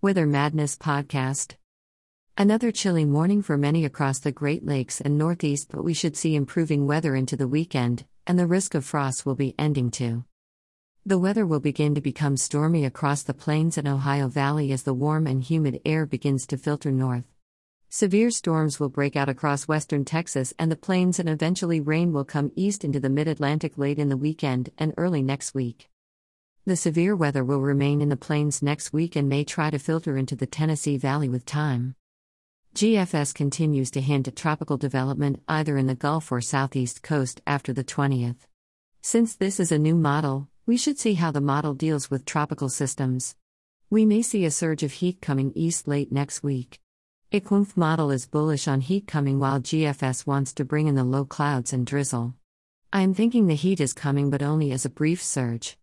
Weather Madness Podcast. Another chilly morning for many across the Great Lakes and Northeast, but we should see improving weather into the weekend, and the risk of frost will be ending too. The weather will begin to become stormy across the plains and Ohio Valley as the warm and humid air begins to filter north. Severe storms will break out across western Texas and the plains, and eventually rain will come east into the mid Atlantic late in the weekend and early next week. The severe weather will remain in the plains next week and may try to filter into the Tennessee Valley with time. GFS continues to hint at tropical development either in the Gulf or southeast coast after the 20th. Since this is a new model, we should see how the model deals with tropical systems. We may see a surge of heat coming east late next week. ECMWF model is bullish on heat coming while GFS wants to bring in the low clouds and drizzle. I am thinking the heat is coming but only as a brief surge.